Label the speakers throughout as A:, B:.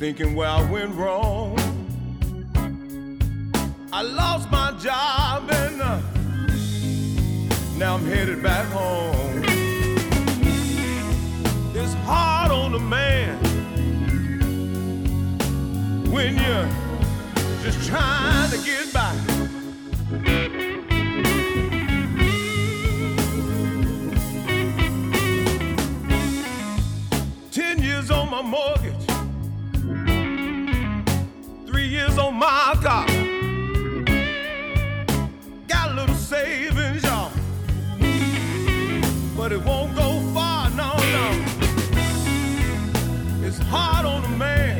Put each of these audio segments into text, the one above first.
A: thinking where I went wrong. I lost my job and uh, now I'm headed back home. It's hard on the man when you're just trying man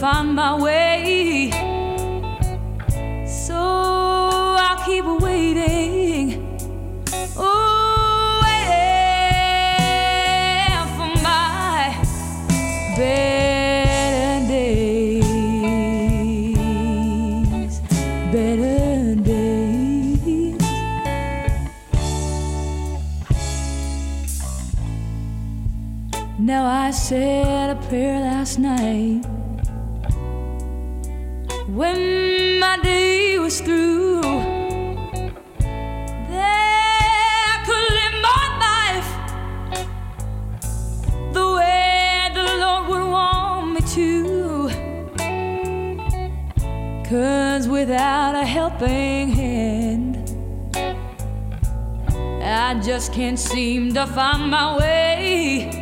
B: find my way. Cause without a helping hand, I just can't seem to find my way.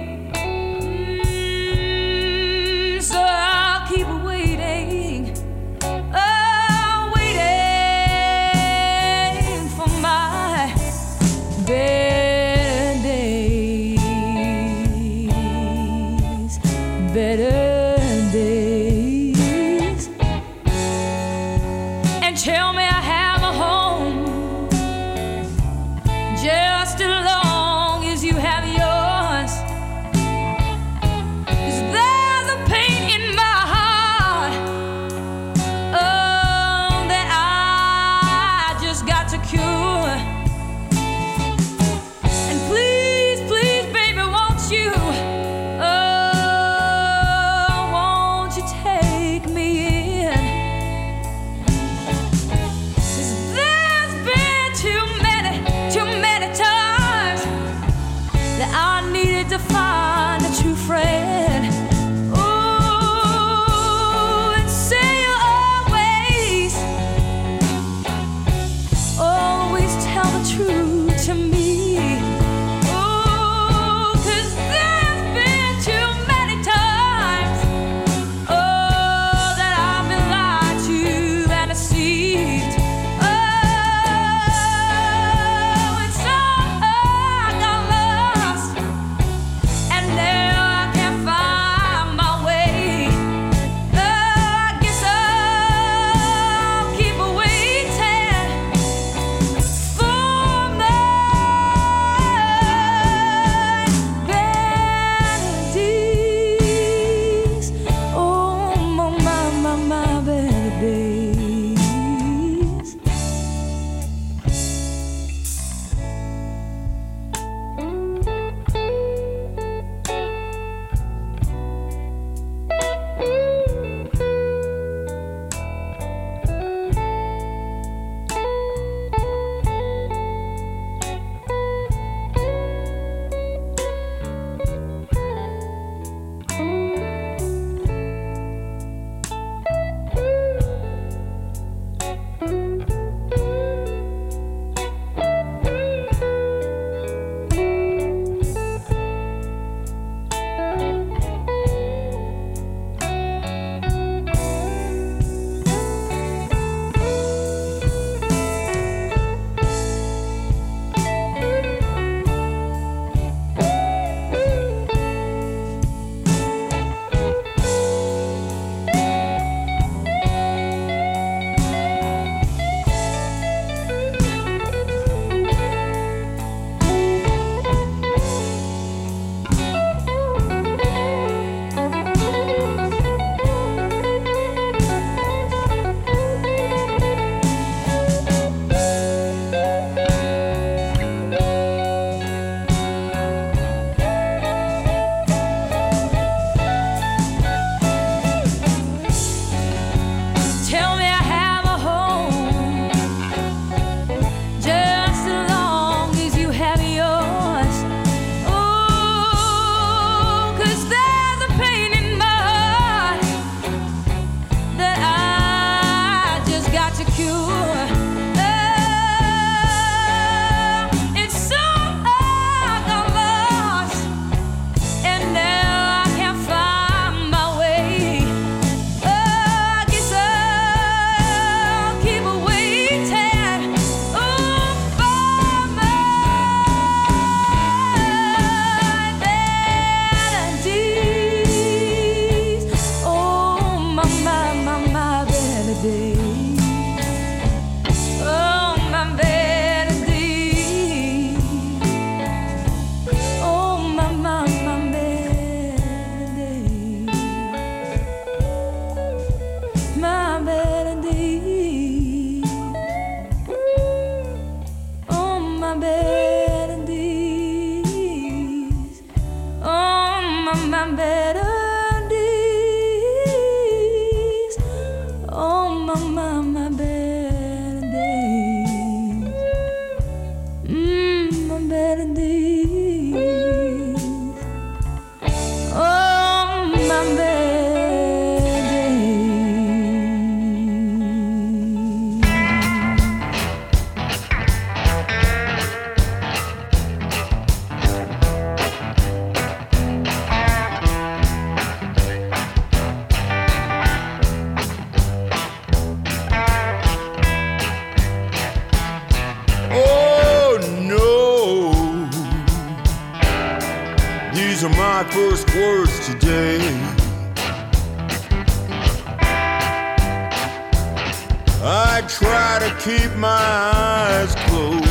B: I
C: try to keep my eyes closed,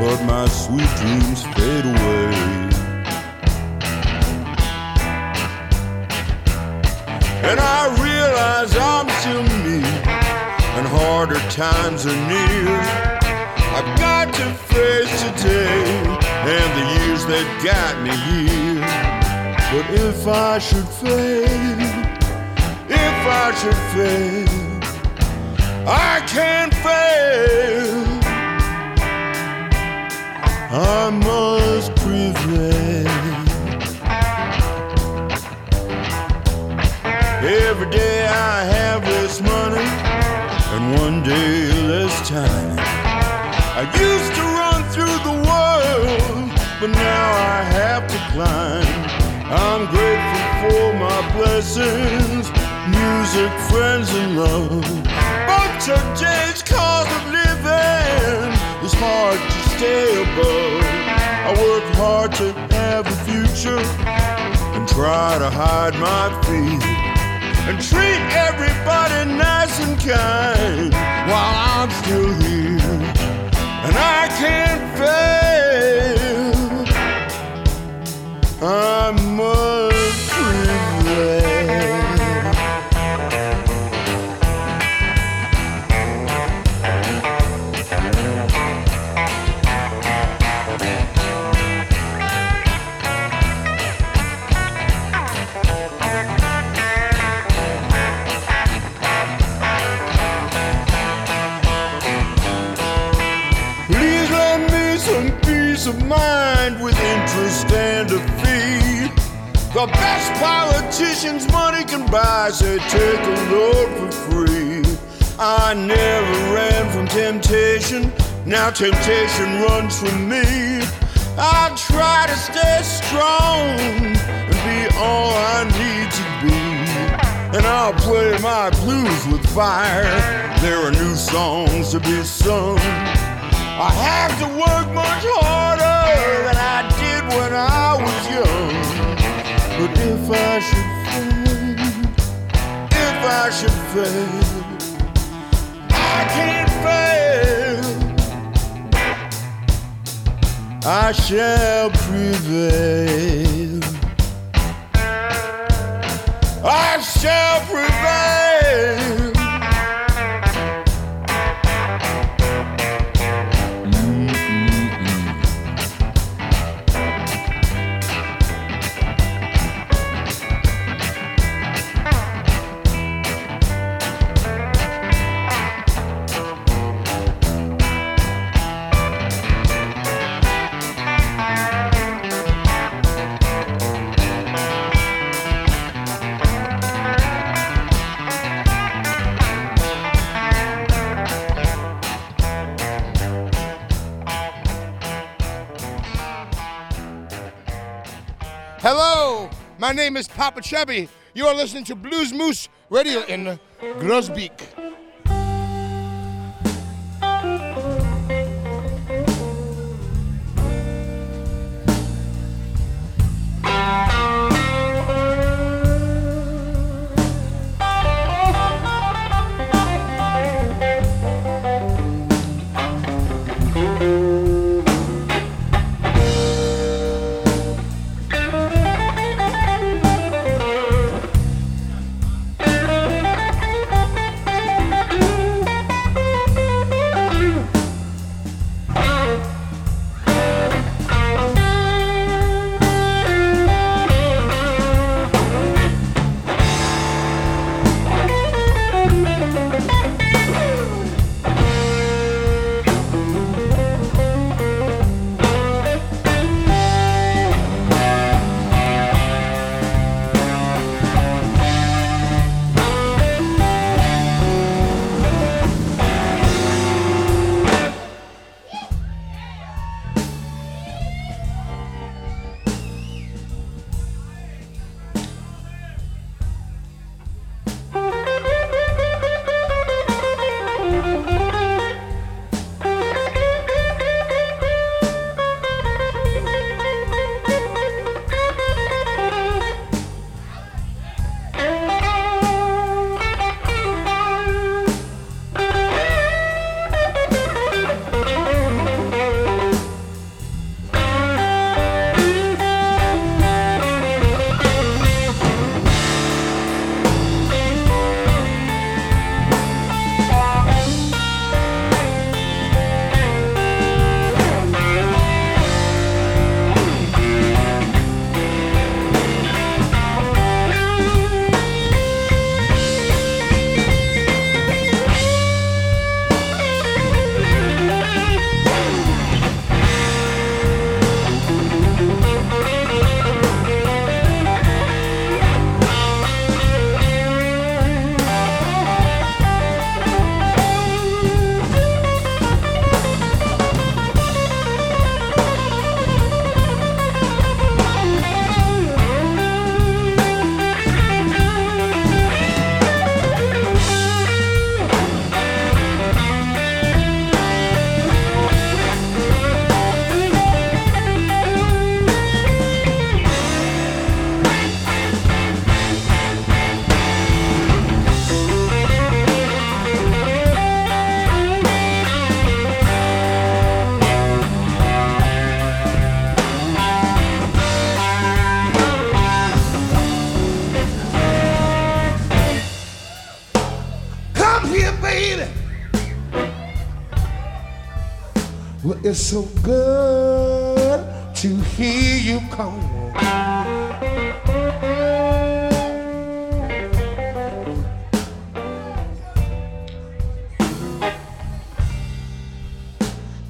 C: but my sweet dreams fade away. And I realize I'm still me, and harder times are near. I've got to face today and the years that got me here. But if I should fail, if I should fail, I can't fail. I must prevail. Every day I have less money, and one day less time. I used to run through the world, but now I have to climb. I'm grateful for my blessings, music, friends, and love. But today's cost of living is hard to stay above. I work hard to have a future and try to hide my fear and treat everybody nice and kind while I'm still here. And I can't fail. I must prevail. Peace of mind with interest and a fee. The best politician's money can buy, say take a load for free. I never ran from temptation, now temptation runs from me. I try to stay strong and be all I need to be. And I'll play my blues with fire. There are new songs to be sung. I have to work much harder when I was young. But if I should fail, if I should fail, I can't fail. I shall prevail. I shall prevail.
D: My name is Popa Chubby. You are listening to Blues Moose Radio in
E: Groesbeek. So good to hear you call.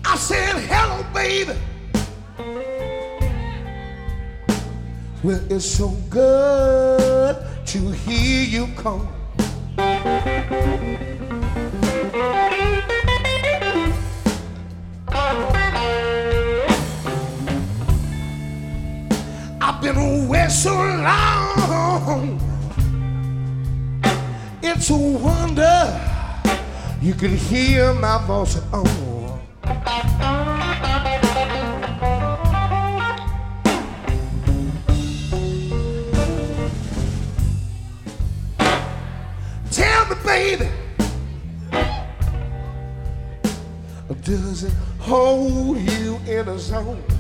E: I said, hello, baby. Well, it's so my voice at all. Tell me, baby, does it hold you in a arms?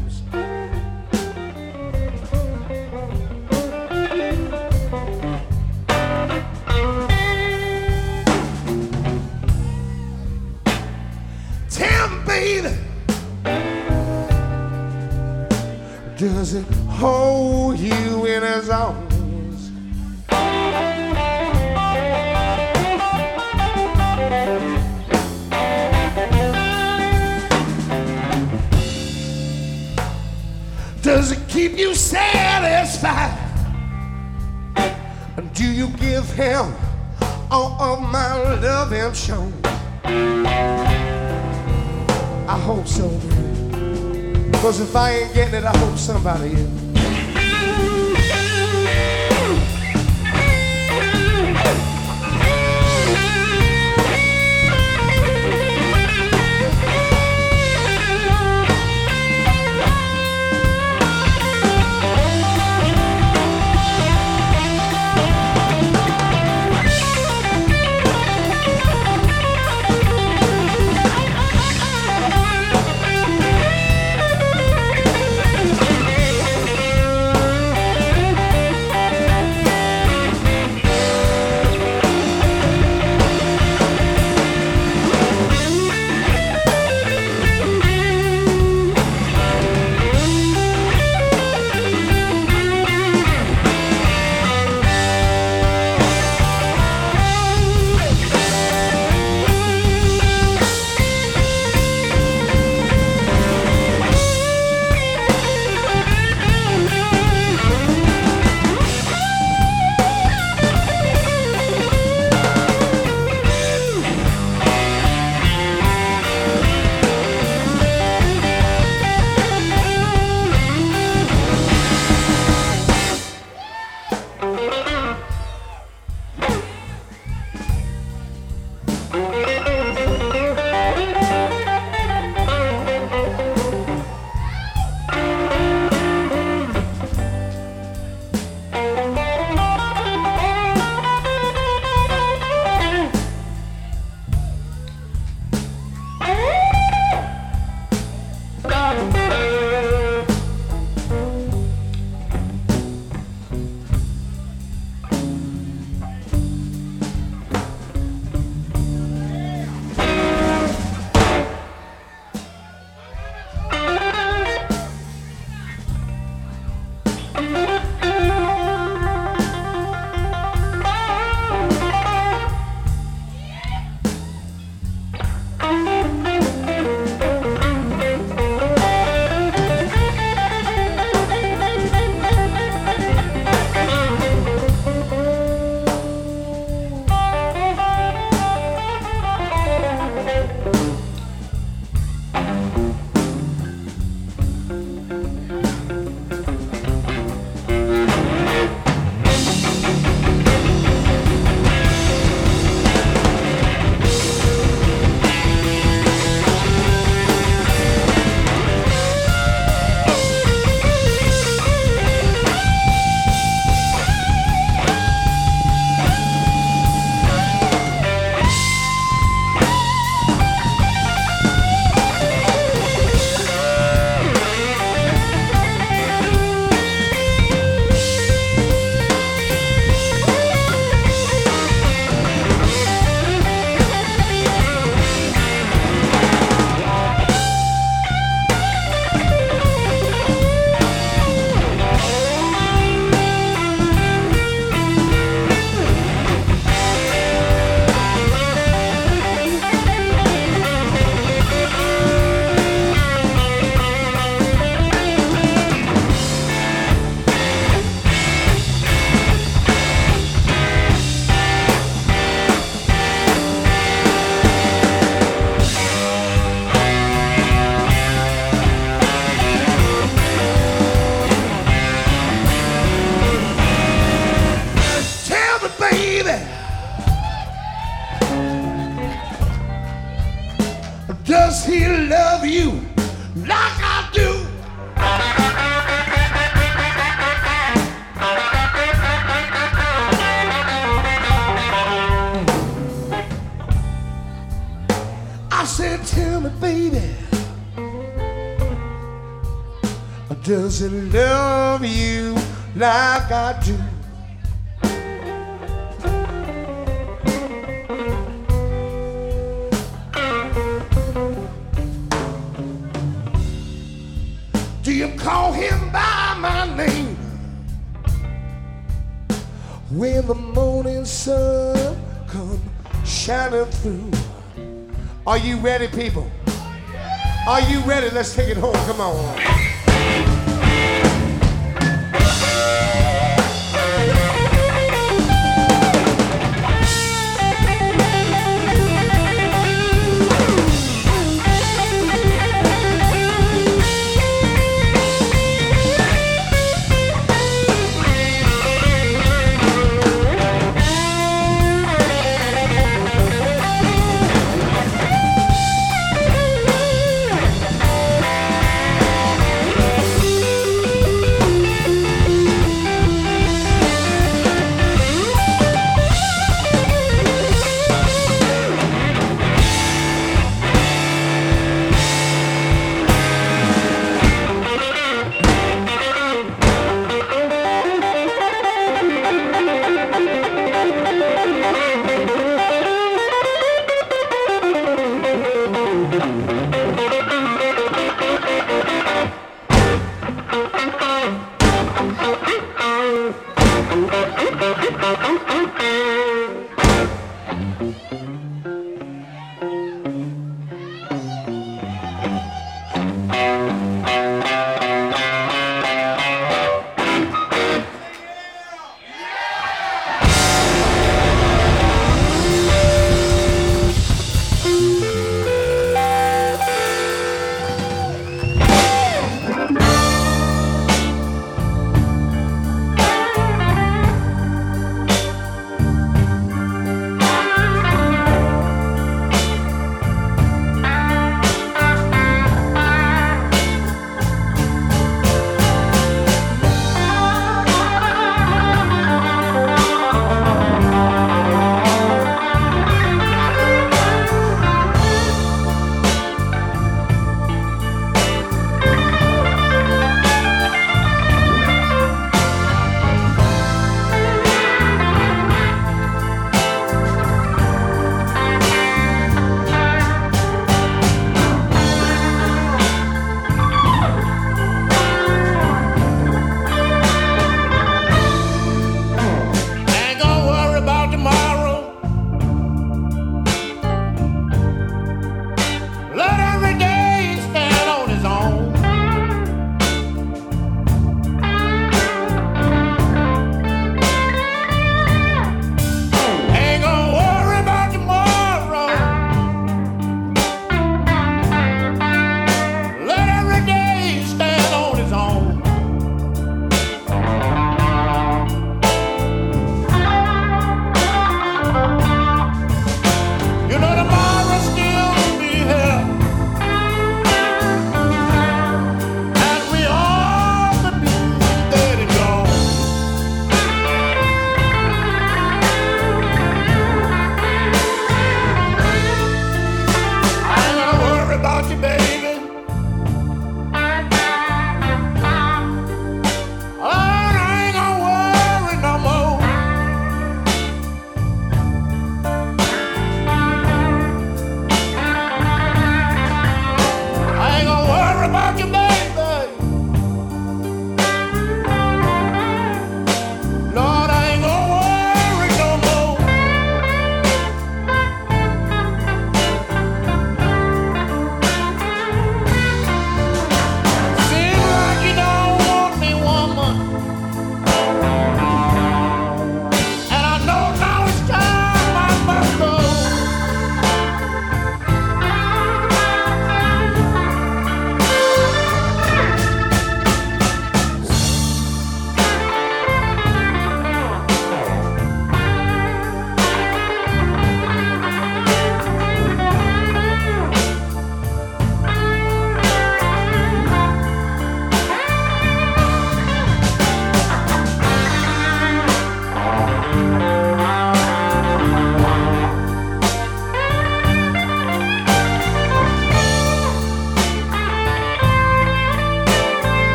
E: Somebody is. shining through. Are you ready, people? Are you ready? Let's take it home. Come on.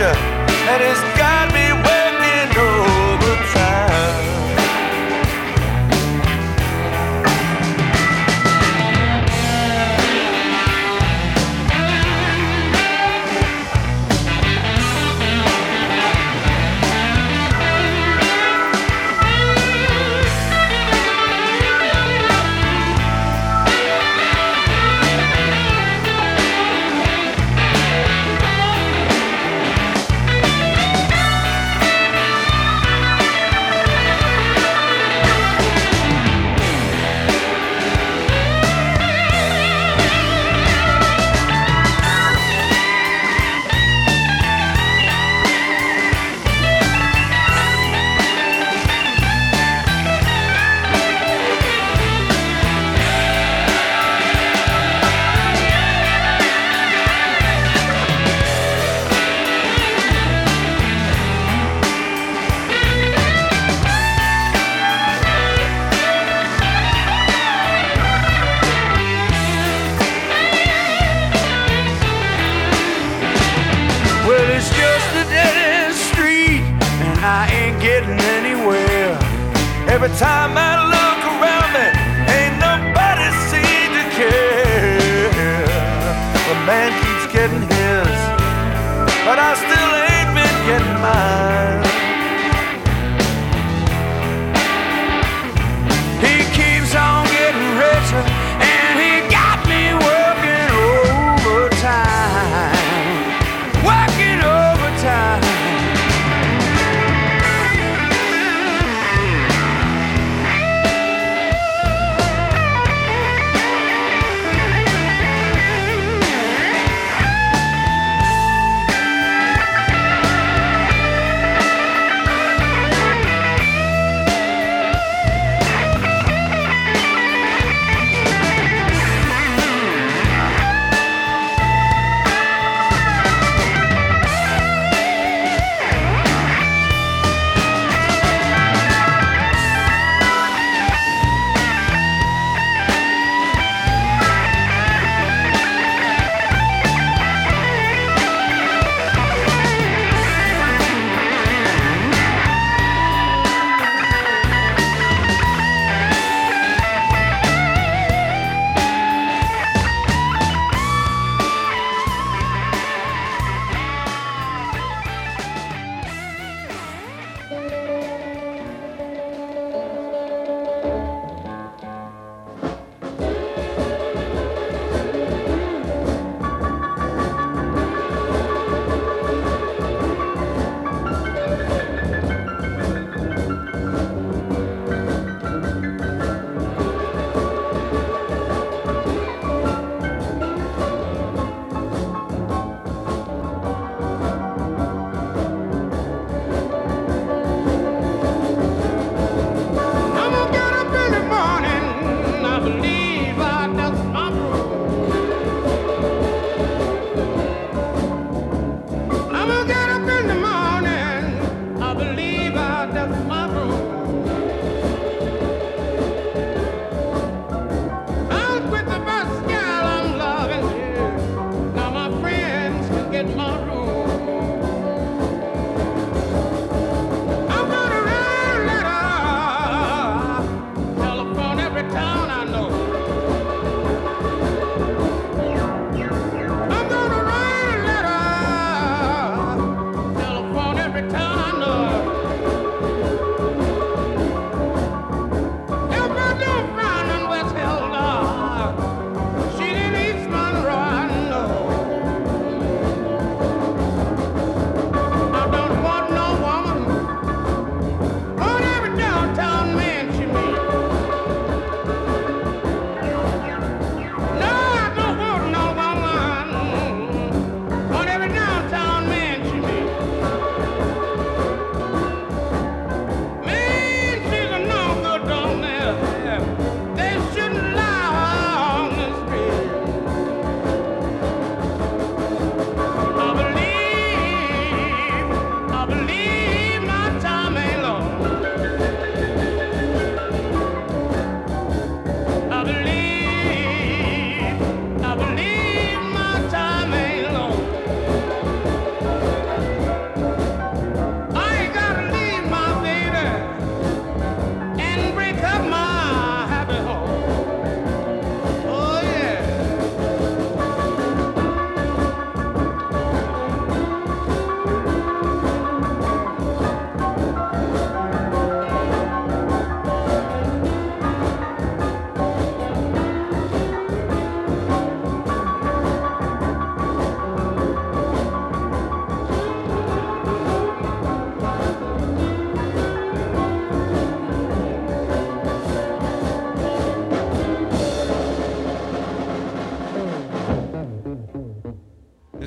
F: And it's
G: got me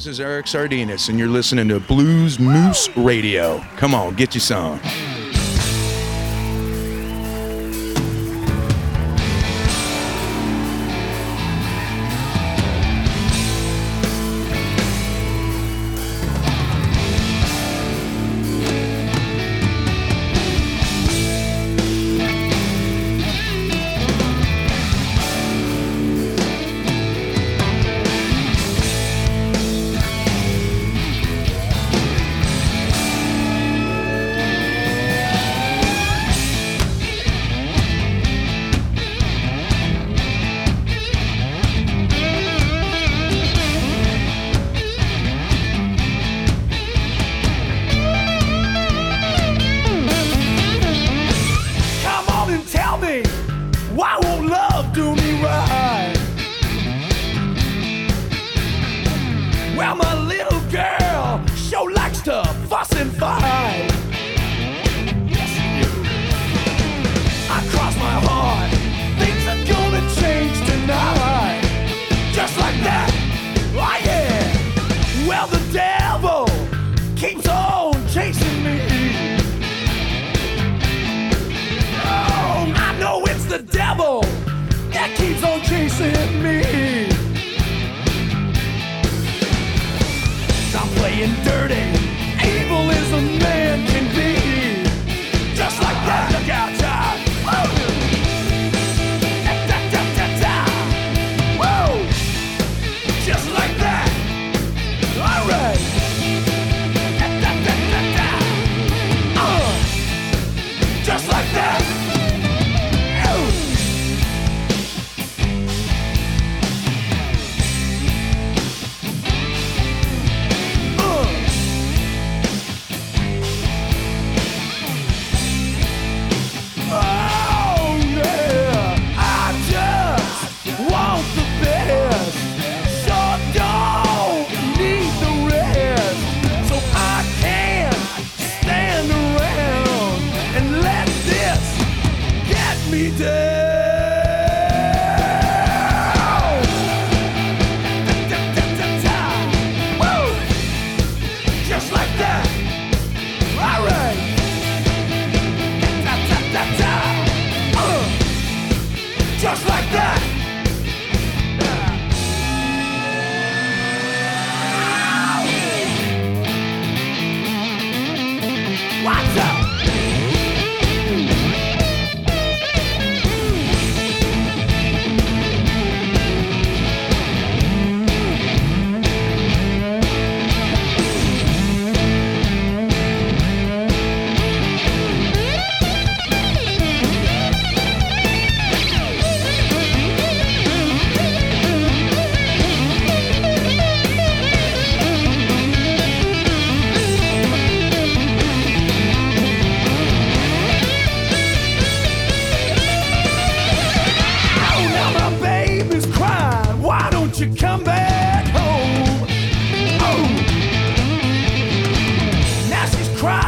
H: This is Eric Sardinas, and you're listening to Blues Moose Radio. Come on, get you some.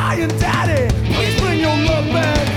I: Crying, Daddy. Please bring your love back